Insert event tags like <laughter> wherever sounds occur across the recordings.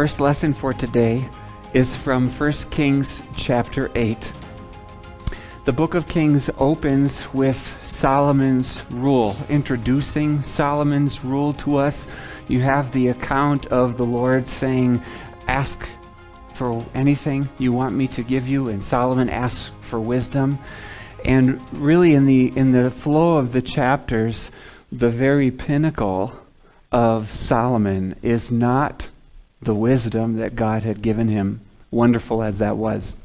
first lesson for today is from 1 Kings chapter 8. The book of Kings opens with Solomon's rule, introducing Solomon's rule to us. You have the account of the Lord saying, Ask for anything you want me to give you, and Solomon asks for wisdom. And really, in the, in the flow of the chapters, the very pinnacle of Solomon is not the wisdom that God had given him, wonderful as that was.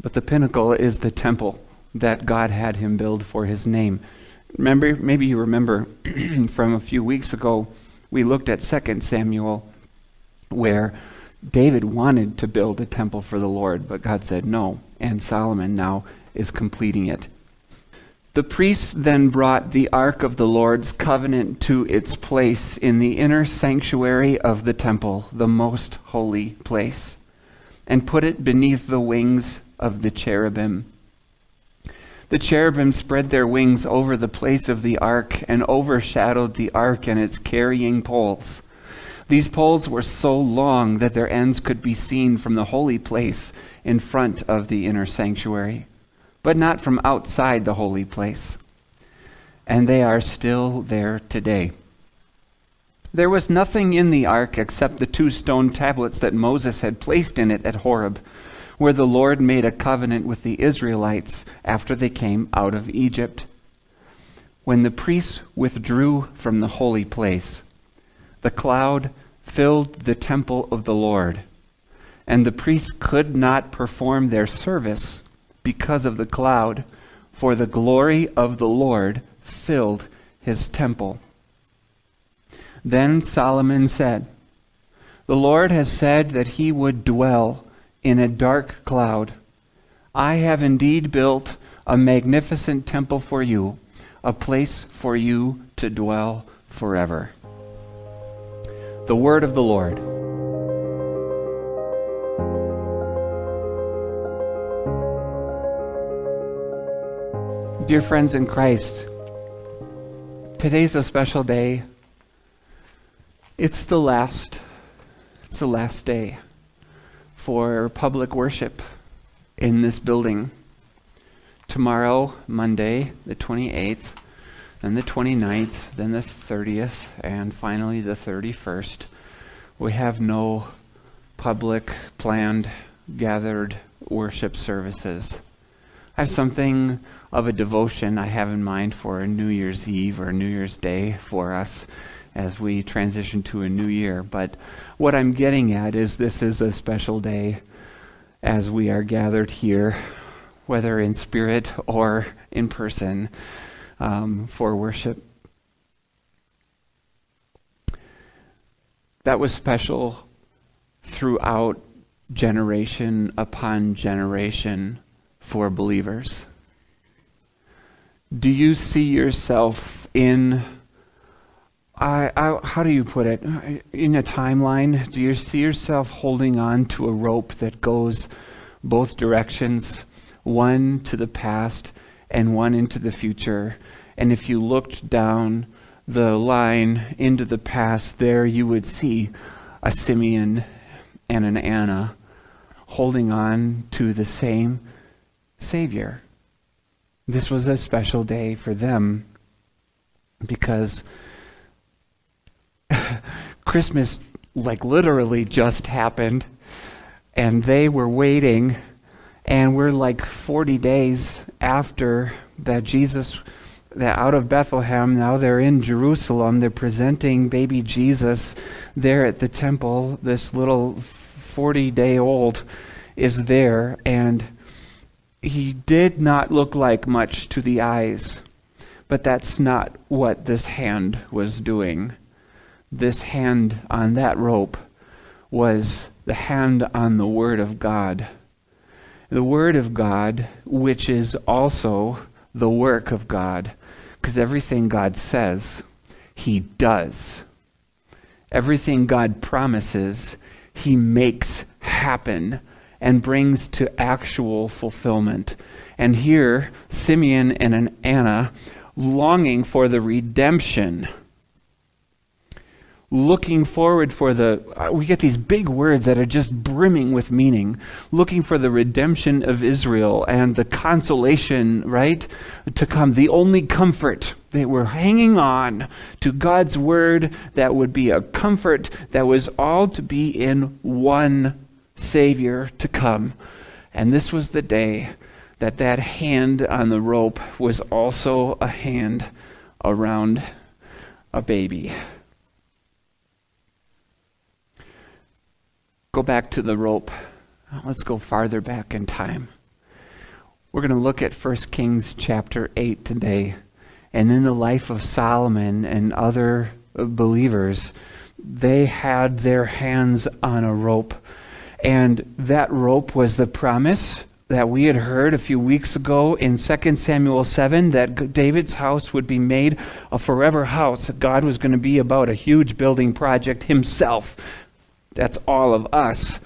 But the pinnacle is the temple that God had him build for his name. Remember, maybe you remember <clears throat> from a few weeks ago, we looked at 2 Samuel, where David wanted to build a temple for the Lord, but God said no, and Solomon now is completing it. The priests then brought the ark of the Lord's covenant to its place in the inner sanctuary of the temple, the most holy place, and put it beneath the wings of the cherubim. The cherubim spread their wings over the place of the ark and overshadowed the ark and its carrying poles. These poles were so long that their ends could be seen from the holy place in front of the inner sanctuary but not from outside the holy place. And they are still there today. There was nothing in the ark except the two stone tablets that Moses had placed in it at Horeb, where the Lord made a covenant with the Israelites after they came out of Egypt. When the priests withdrew from the holy place, the cloud filled the temple of the Lord, and the priests could not perform their service because of the cloud, for the glory of the Lord filled his temple. Then Solomon said, The Lord has said that he would dwell in a dark cloud. I have indeed built a magnificent temple for you, a place for you to dwell forever. The word of the Lord. Dear friends in Christ, today's a special day. It's the last it's the last day for public worship in this building. Tomorrow, Monday, the 28th, then the 29th, then the 30th, and finally the 31st, we have no public planned gathered worship services. I have something of a devotion I have in mind for New Year's Eve or New Year's Day for us as we transition to a new year. But what I'm getting at is this is a special day as we are gathered here, whether in spirit or in person, um, for worship. That was special throughout generation upon generation for believers? Do you see yourself in, I, I, how do you put it, in a timeline? Do you see yourself holding on to a rope that goes both directions, one to the past and one into the future? And if you looked down the line into the past, there you would see a Simeon and an Anna holding on to the same Savior. This was a special day for them because <laughs> Christmas, like, literally just happened, and they were waiting, and we're like 40 days after that Jesus that out of Bethlehem, now they're in Jerusalem. They're presenting baby Jesus there at the temple. This little 40 day old is there, and he did not look like much to the eyes, but that's not what this hand was doing. This hand on that rope was the hand on the Word of God. The Word of God, which is also the work of God, because everything God says, He does. Everything God promises, He makes happen and brings to actual fulfillment. And here, Simeon and Anna, longing for the redemption, looking forward for the, uh, we get these big words that are just brimming with meaning, looking for the redemption of Israel and the consolation, right, to come, the only comfort. They were hanging on to God's word that would be a comfort that was all to be in one Savior to come. And this was the day that that hand on the rope was also a hand around a baby. Go back to the rope. Let's go farther back in time. We're going to look at 1 Kings chapter 8 today. And in the life of Solomon and other believers, they had their hands on a rope. And that rope was the promise that we had heard a few weeks ago in 2 Samuel 7 that David's house would be made a forever house. God was going to be about a huge building project himself that's all of us,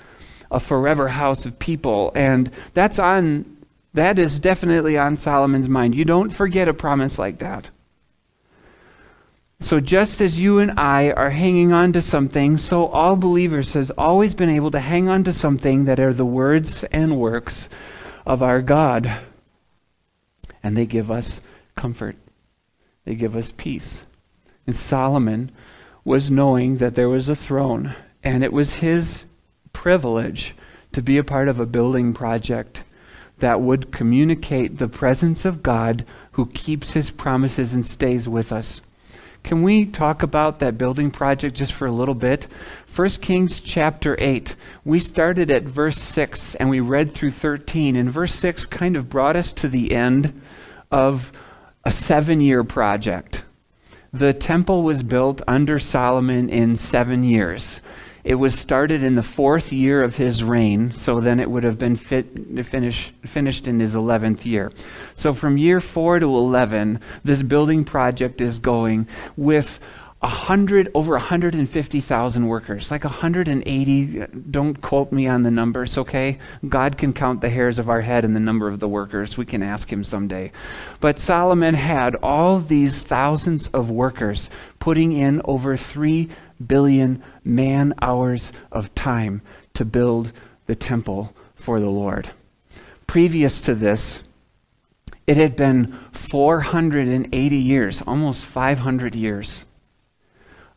a forever house of people. And that's on that is definitely on Solomon's mind. You don't forget a promise like that. So just as you and I are hanging on to something, so all believers has always been able to hang on to something that are the words and works of our God. And they give us comfort. They give us peace. And Solomon was knowing that there was a throne and it was his privilege to be a part of a building project that would communicate the presence of God who keeps his promises and stays with us. Can we talk about that building project just for a little bit? 1 Kings chapter 8. We started at verse 6 and we read through 13. And verse 6 kind of brought us to the end of a seven year project. The temple was built under Solomon in seven years. It was started in the fourth year of his reign, so then it would have been fit, finish, finished in his 11th year. So from year 4 to 11, this building project is going with 100 over 150,000 workers, like 180. Don't quote me on the numbers, okay? God can count the hairs of our head and the number of the workers. We can ask him someday. But Solomon had all these thousands of workers putting in over 3 billion man hours of time to build the temple for the Lord. Previous to this, it had been 480 years, almost 500 years,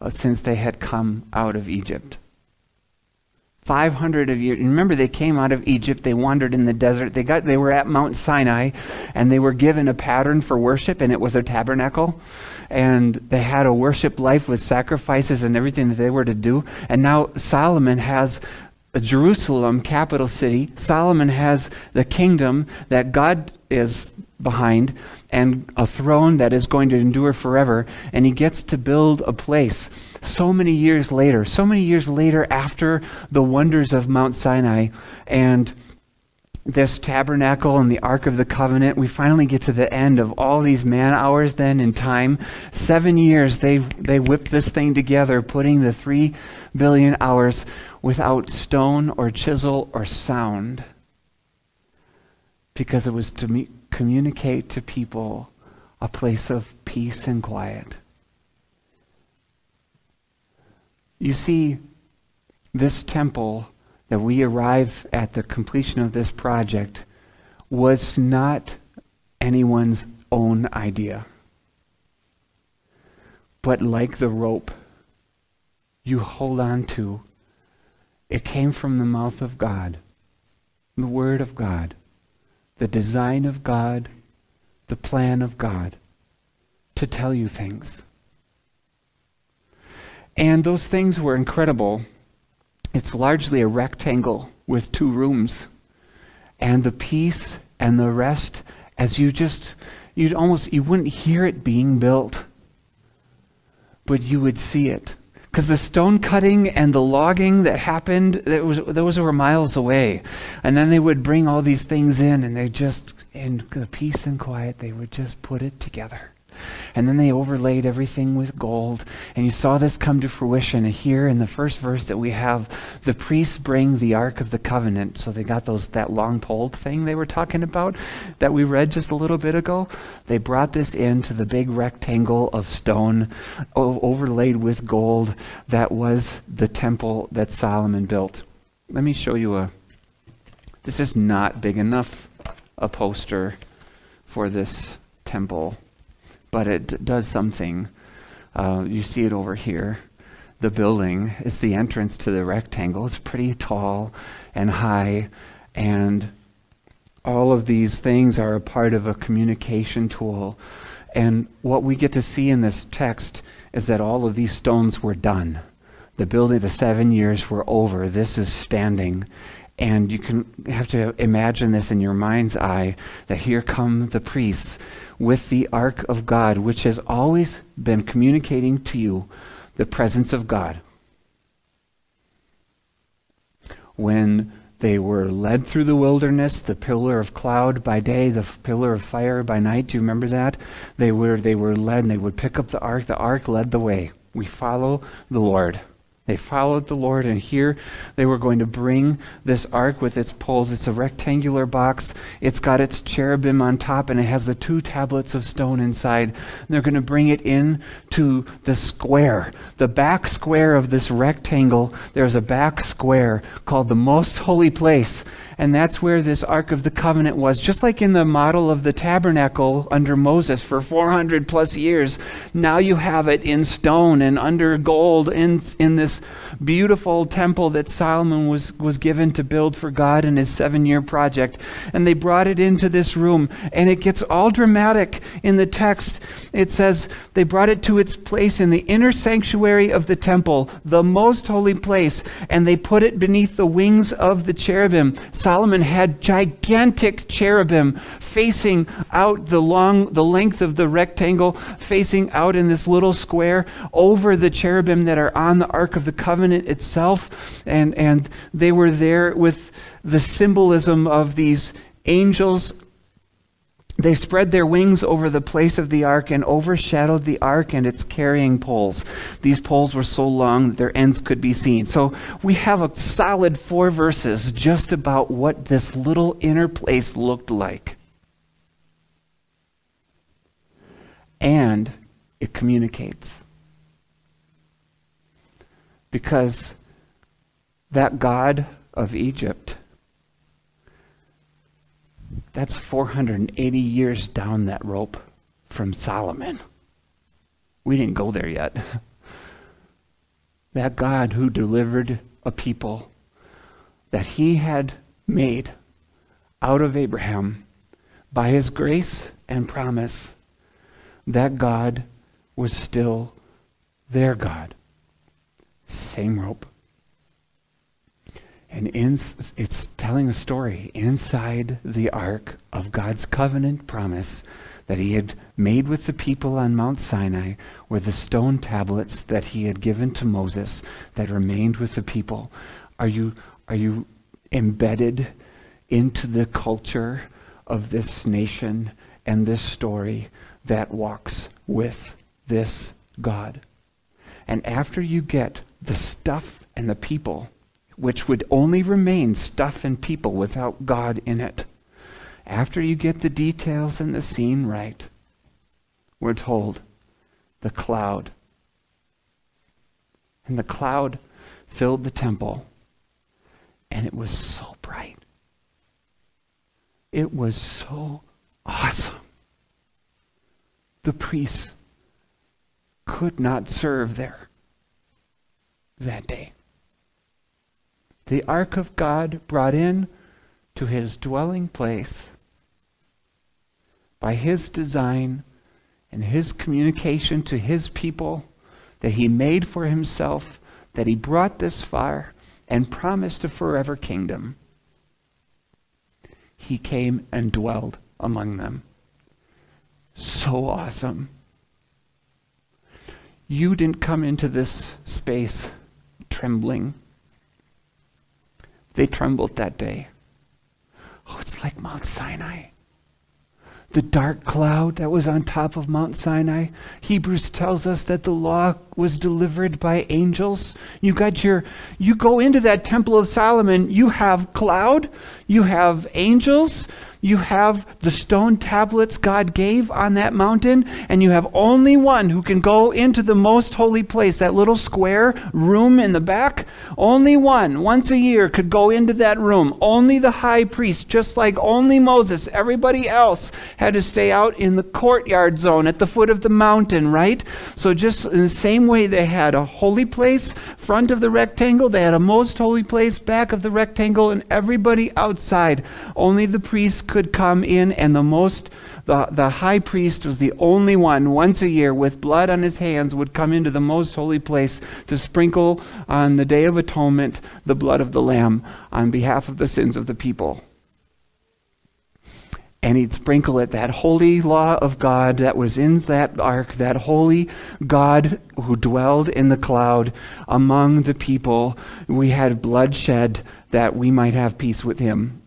uh, since they had come out of Egypt. 500 of years. Remember, they came out of Egypt. They wandered in the desert. They got. They were at Mount Sinai, and they were given a pattern for worship, and it was a tabernacle. And they had a worship life with sacrifices and everything that they were to do. And now Solomon has Uh, Jerusalem, capital city. Solomon has the kingdom that God is behind and a throne that is going to endure forever. And he gets to build a place so many years later, so many years later after the wonders of Mount Sinai and this tabernacle and the Ark of the Covenant, we finally get to the end of all these man hours then in time. Seven years they, they whipped this thing together, putting the three billion hours without stone or chisel or sound because it was to communicate to people a place of peace and quiet. You see, this temple that we arrive at the completion of this project was not anyone's own idea. But like the rope you hold on to, it came from the mouth of God, the Word of God, the design of God, the plan of God to tell you things. And those things were incredible it's largely a rectangle with two rooms. And the peace and the rest, as you just, you'd almost, you wouldn't hear it being built, but you would see it. Because the stone cutting and the logging that happened, that was, those were miles away. And then they would bring all these things in and they just, in the peace and quiet, they would just put it together. And then they overlaid everything with gold. And you saw this come to fruition. Here in the first verse that we have, the priests bring the Ark of the Covenant. So they got those that long pole thing they were talking about that we read just a little bit ago. They brought this into the big rectangle of stone overlaid with gold that was the temple that Solomon built. Let me show you a. This is not big enough a poster for this temple, but it does something. Uh, you see it over here. The building is the entrance to the rectangle. It's pretty tall and high, and all of these things are a part of a communication tool. And what we get to see in this text is that all of these stones were done. The building, the seven years were over. This is standing. And you can have to imagine this in your mind's eye that here come the priests with the ark of God, which has always been communicating to you the presence of God. When they were led through the wilderness, the pillar of cloud by day, the pillar of fire by night. Do you remember that? They were they were led and they would pick up the ark. The ark led the way. We follow the Lord. They followed the Lord, and here they were going to bring this ark with its poles. It's a rectangular box. It's got its cherubim on top, and it has the two tablets of stone inside. And they're going to bring it in to the square, the back square of this rectangle. There's a back square called the most holy place. And that's where this Ark of the Covenant was. Just like in the model of the tabernacle under Moses for 400 plus years, now you have it in stone and under gold in, in this beautiful temple that Solomon was, was given to build for God in his seven year project. And they brought it into this room. And it gets all dramatic in the text. It says, they brought it to its place in the inner sanctuary of the temple, the most holy place, and they put it beneath the wings of the cherubim. Solomon had gigantic cherubim facing out the long the length of the rectangle facing out in this little square over the cherubim that are on the ark of the covenant itself. And and they were there with the symbolism of these angels they spread their wings over the place of the ark and overshadowed the ark and its carrying poles. These poles were so long that their ends could be seen. So we have a solid four verses just about what this little inner place looked like. And it communicates. Because that God of Egypt that's 480 years down that rope from Solomon. We didn't go there yet. that God who delivered a people that he had made out of Abraham by his grace and promise, that God was still their God. Same rope. And in, it's telling a story inside the ark of God's covenant promise that he had made with the people on Mount Sinai were the stone tablets that he had given to Moses that remained with the people. Are you, are you embedded into the culture of this nation and this story that walks with this God? And after you get the stuff and the people, which would only remain stuff and people without God in it. After you get the details and the scene right, we're told the cloud. And the cloud filled the temple, and it was so bright. It was so awesome. The priests could not serve there that day the ark of God brought in to his dwelling place by his design and his communication to his people that he made for himself, that he brought this far and promised a forever kingdom. He came and dwelled among them. So awesome. You didn't come into this space trembling. They trembled that day. Oh, it's like Mount Sinai. The dark cloud that was on top of Mount Sinai. Hebrews tells us that the law was delivered by angels. You got your you go into that temple of Solomon, you have cloud, you have angels, you have the stone tablets God gave on that mountain, and you have only one who can go into the most holy place, that little square room in the back. Only one, once a year, could go into that room. Only the high priest, just like only Moses. Everybody else had to stay out in the courtyard zone at the foot of the mountain, right? So, just in the same way they had a holy place front of the rectangle, they had a most holy place back of the rectangle, and everybody outside. Only the priests could come in, and the most, the, the high priest was the only one once a year with blood on his hands would come into the most holy place to sprinkle on the Day of Atonement the blood of the Lamb on behalf of the sins of the people and he'd sprinkle it, that holy law of God that was in that ark, that holy God who dwelled in the cloud among the people. We had bloodshed that we might have peace with him.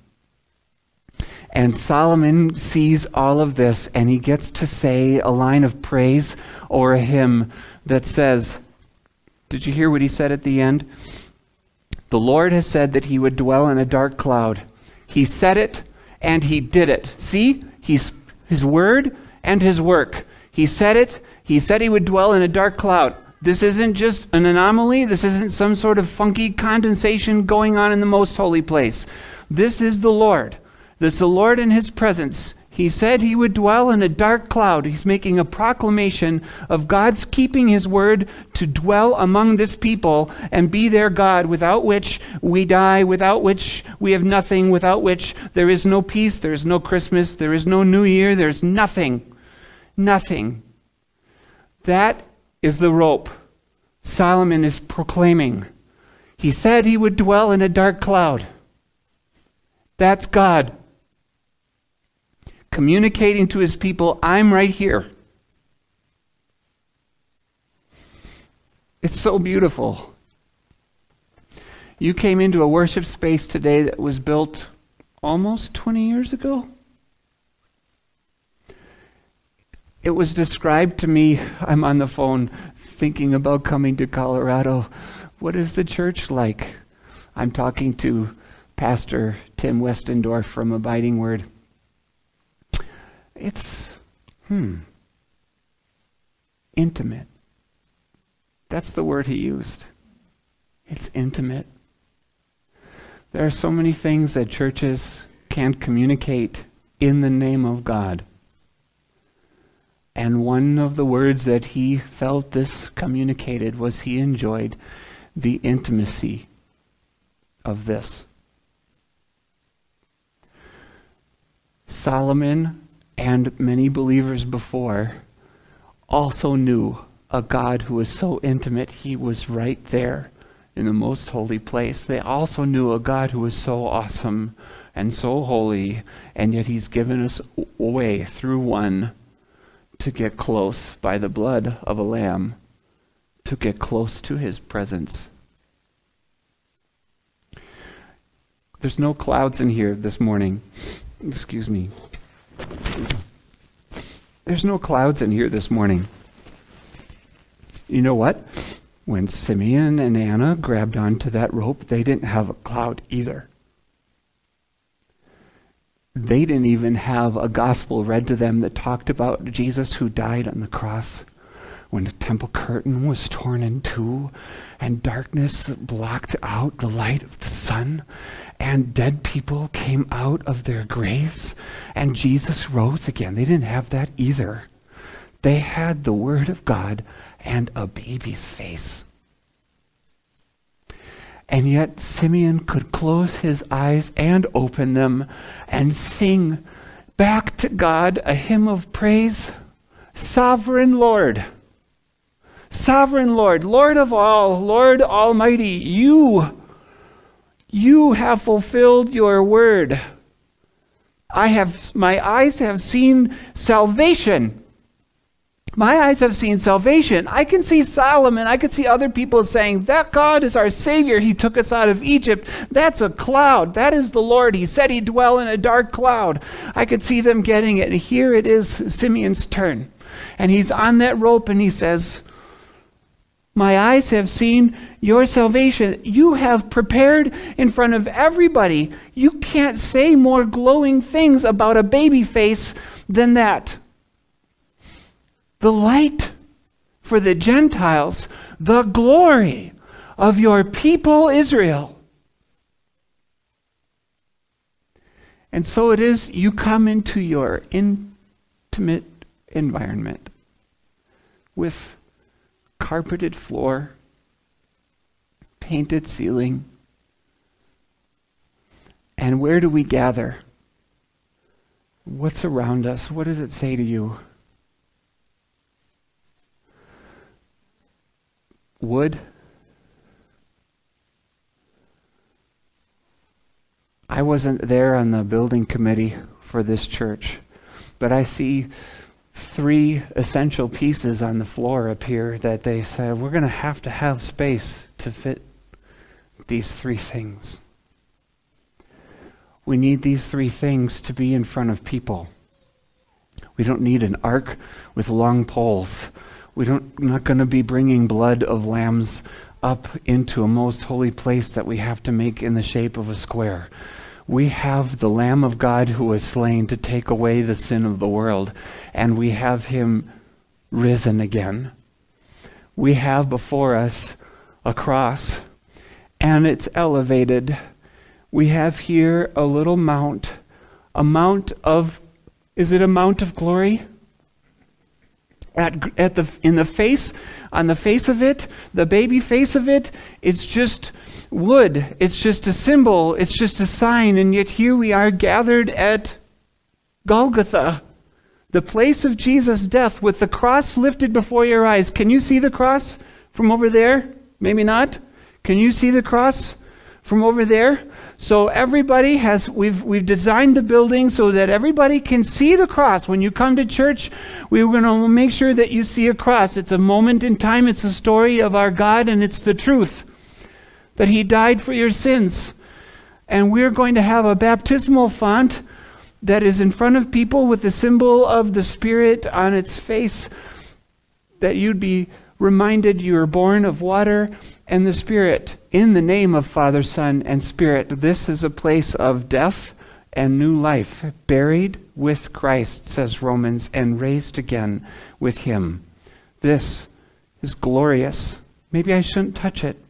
And Solomon sees all of this and he gets to say a line of praise or a hymn that says, Did you hear what he said at the end? The Lord has said that he would dwell in a dark cloud. He said it and he did it. See? He's his word and his work. He said it. He said he would dwell in a dark cloud. This isn't just an anomaly. This isn't some sort of funky condensation going on in the most holy place. This is the Lord. That's the Lord in his presence. He said he would dwell in a dark cloud. He's making a proclamation of God's keeping his word to dwell among this people and be their God, without which we die, without which we have nothing, without which there is no peace, there is no Christmas, there is no New Year, there's nothing. Nothing. That is the rope Solomon is proclaiming. He said he would dwell in a dark cloud. That's God communicating to his people, I'm right here. It's so beautiful. You came into a worship space today that was built almost 20 years ago. It was described to me, I'm on the phone thinking about coming to Colorado. What is the church like? I'm talking to Pastor Tim Westendorf from Abiding Word. It's, hmm, intimate. That's the word he used. It's intimate. There are so many things that churches can't communicate in the name of God. And one of the words that he felt this communicated was he enjoyed the intimacy of this. Solomon and many believers before also knew a God who was so intimate, he was right there in the most holy place. They also knew a God who was so awesome and so holy, and yet he's given us a way through one to get close by the blood of a lamb, to get close to his presence. There's no clouds in here this morning. Excuse me. There's no clouds in here this morning. You know what? When Simeon and Anna grabbed onto that rope, they didn't have a cloud either. They didn't even have a gospel read to them that talked about Jesus who died on the cross when the temple curtain was torn in two and darkness blocked out the light of the sun and dead people came out of their graves and Jesus rose again. They didn't have that either. They had the Word of God and a baby's face. And yet Simeon could close his eyes and open them and sing back to God a hymn of praise Sovereign Lord. Sovereign Lord, Lord of all, Lord Almighty, you, you have fulfilled your word. I have, my eyes have seen salvation My eyes have seen salvation. I can see Solomon. I can see other people saying, That God is our Savior. He took us out of Egypt. That's a cloud. That is the Lord. He said he'd dwell in a dark cloud. I could see them getting it. Here it is Simeon's turn. And he's on that rope and he says, My eyes have seen your salvation. You have prepared in front of everybody. You can't say more glowing things about a baby face than that the light for the Gentiles, the glory of your people Israel. And so it is, you come into your intimate environment with carpeted floor, painted ceiling. And where do we gather? What's around us? What does it say to you? wood. I wasn't there on the building committee for this church, but I see three essential pieces on the floor here that they said we're going to have to have space to fit these three things. We need these three things to be in front of people. We don't need an ark with long poles. We don't, we're not going to be bringing blood of lambs up into a most holy place that we have to make in the shape of a square. We have the Lamb of God who was slain to take away the sin of the world, and we have him risen again. We have before us a cross, and it's elevated. We have here a little mount, a mount of, is it a mount of glory? at, at the, in the face, on the face of it, the baby face of it, it's just wood. It's just a symbol. It's just a sign. And yet here we are gathered at Golgotha, the place of Jesus' death, with the cross lifted before your eyes. Can you see the cross from over there? Maybe not. Can you see the cross from over there? So everybody has we've we've designed the building so that everybody can see the cross. When you come to church, we're going to make sure that you see a cross. It's a moment in time, it's a story of our God and it's the truth that he died for your sins. And we're going to have a baptismal font that is in front of people with the symbol of the Spirit on its face that you'd be reminded you are born of water and the Spirit in the name of Father, Son, and Spirit. This is a place of death and new life, buried with Christ, says Romans, and raised again with Him. This is glorious. Maybe I shouldn't touch it.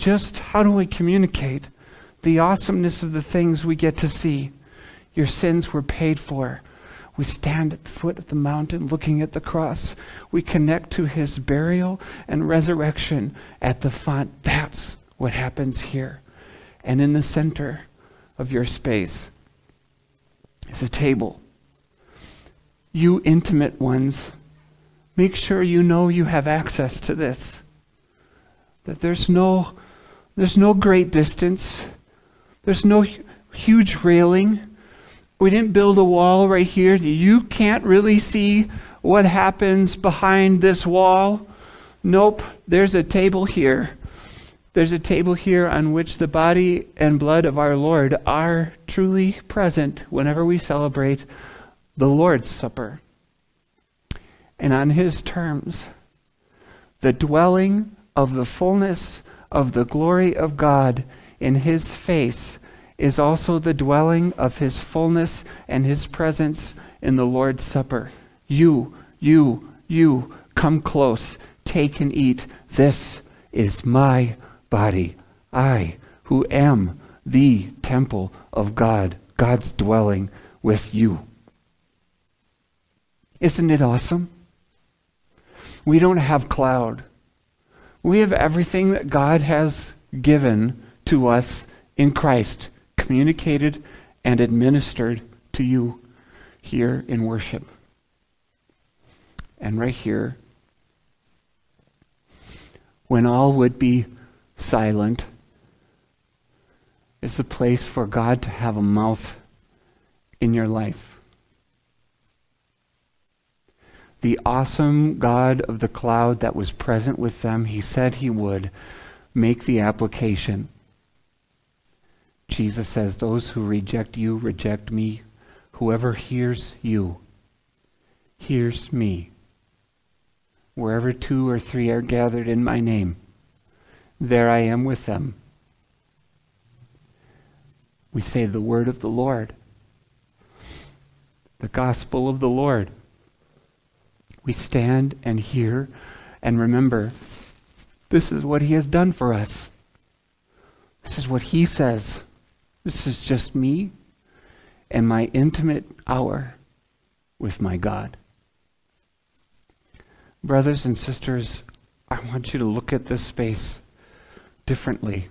Just how do we communicate the awesomeness of the things we get to see? Your sins were paid for. We stand at the foot of the mountain looking at the cross. We connect to his burial and resurrection at the font. That's what happens here. And in the center of your space is a table. You intimate ones, make sure you know you have access to this. That there's no there's no great distance. There's no huge railing. We didn't build a wall right here. You can't really see what happens behind this wall. Nope, there's a table here. There's a table here on which the body and blood of our Lord are truly present whenever we celebrate the Lord's Supper. And on his terms, the dwelling of the fullness of the glory of God in his face is also the dwelling of his fullness and his presence in the Lord's Supper. You, you, you, come close, take and eat. This is my body. I, who am the temple of God, God's dwelling with you. Isn't it awesome? We don't have cloud. We have everything that God has given to us in Christ, communicated and administered to you here in worship. And right here, when all would be silent is a place for God to have a mouth in your life. The awesome God of the cloud that was present with them, he said he would make the application. Jesus says, Those who reject you reject me. Whoever hears you hears me. Wherever two or three are gathered in my name, there I am with them. We say the word of the Lord, the gospel of the Lord. We stand and hear and remember this is what he has done for us. This is what he says. This is just me and my intimate hour with my God. Brothers and sisters, I want you to look at this space differently.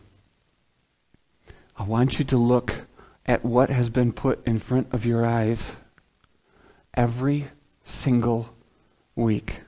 I want you to look at what has been put in front of your eyes every single week.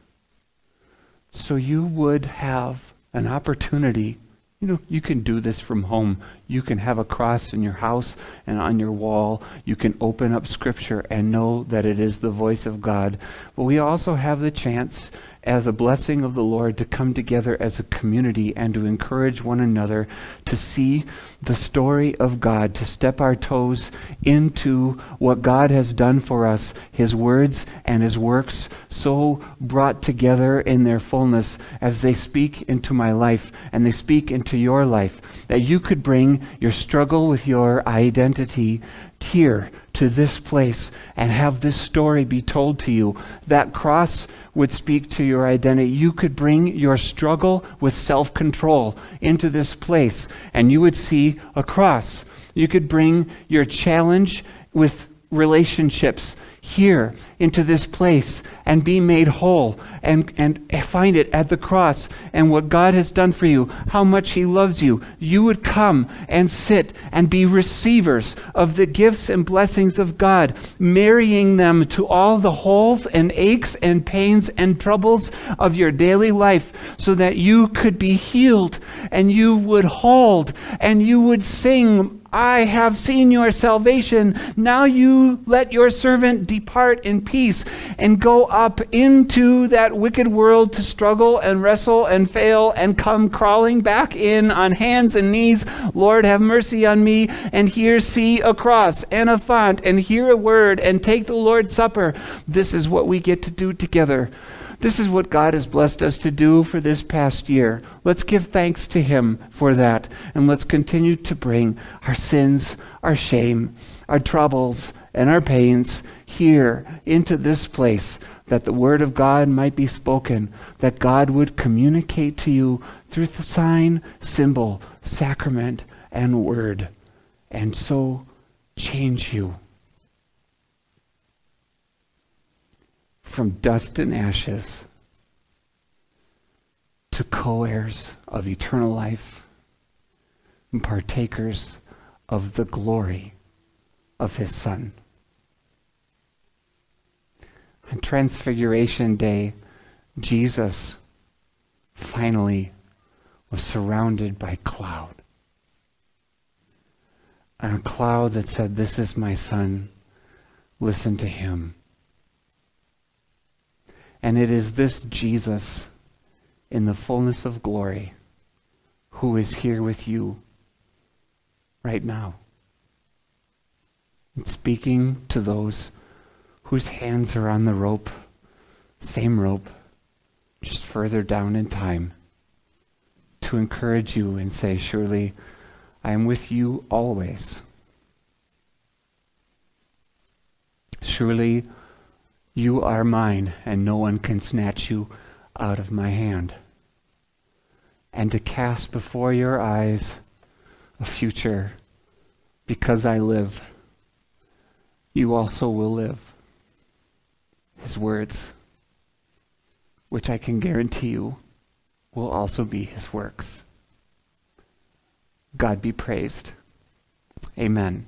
So you would have an opportunity. You know, you can do this from home. You can have a cross in your house and on your wall. You can open up Scripture and know that it is the voice of God. But we also have the chance as a blessing of the Lord to come together as a community and to encourage one another to see the story of God, to step our toes into what God has done for us, His words and His works so brought together in their fullness as they speak into my life and they speak into your life, that you could bring your struggle with your identity here to this place and have this story be told to you. That cross would speak to your identity. You could bring your struggle with self control into this place and you would see a cross. You could bring your challenge with relationships here into this place and be made whole and, and find it at the cross and what God has done for you, how much He loves you, you would come and sit and be receivers of the gifts and blessings of God, marrying them to all the holes and aches and pains and troubles of your daily life so that you could be healed and you would hold and you would sing I have seen your salvation. Now you let your servant depart in peace and go up into that wicked world to struggle and wrestle and fail and come crawling back in on hands and knees. Lord, have mercy on me. And here see a cross and a font and hear a word and take the Lord's Supper. This is what we get to do together. This is what God has blessed us to do for this past year. Let's give thanks to Him for that. And let's continue to bring our sins, our shame, our troubles, and our pains here into this place that the Word of God might be spoken, that God would communicate to you through the sign, symbol, sacrament, and word, and so change you. from dust and ashes to co heirs of eternal life and partakers of the glory of his Son. On Transfiguration Day, Jesus finally was surrounded by cloud. And a cloud that said, This is my Son, listen to him. And it is this Jesus in the fullness of glory who is here with you right now. And speaking to those whose hands are on the rope, same rope, just further down in time, to encourage you and say, Surely I am with you always. Surely you are mine, and no one can snatch you out of my hand. And to cast before your eyes a future because I live, you also will live. His words, which I can guarantee you will also be his works. God be praised. Amen.